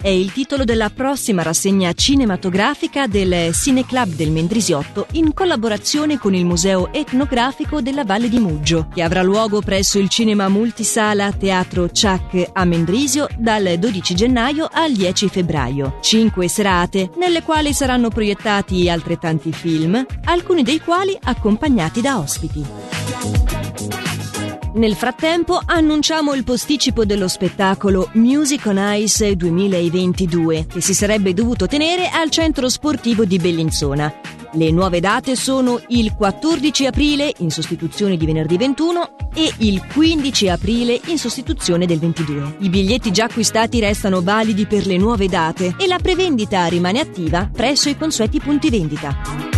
è il titolo della prossima rassegna cinematografica del Cineclub del Mendrisiotto in collaborazione con il Museo Etnografico della Valle di Muggio, che avrà luogo presso il cinema multisala Teatro Ciac a Mendrisio dal 12 gennaio al 10 febbraio. Cinque serate, nelle quali saranno proiettati altrettanti film, alcuni dei quali accompagnati da ospiti. Nel frattempo annunciamo il posticipo dello spettacolo Music on Ice 2022 che si sarebbe dovuto tenere al centro sportivo di Bellinzona. Le nuove date sono il 14 aprile in sostituzione di venerdì 21 e il 15 aprile in sostituzione del 22. I biglietti già acquistati restano validi per le nuove date e la prevendita rimane attiva presso i consueti punti vendita.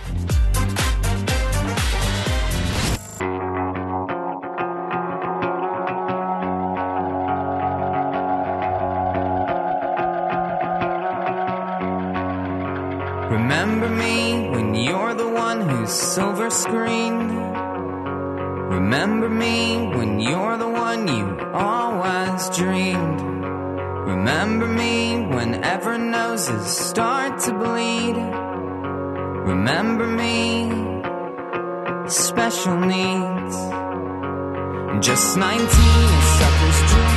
Remember me when you're the one who's silver screened. Remember me when you're the one you always dreamed. Remember me whenever noses start to bleed. Remember me, special needs. Just 19 and suffering.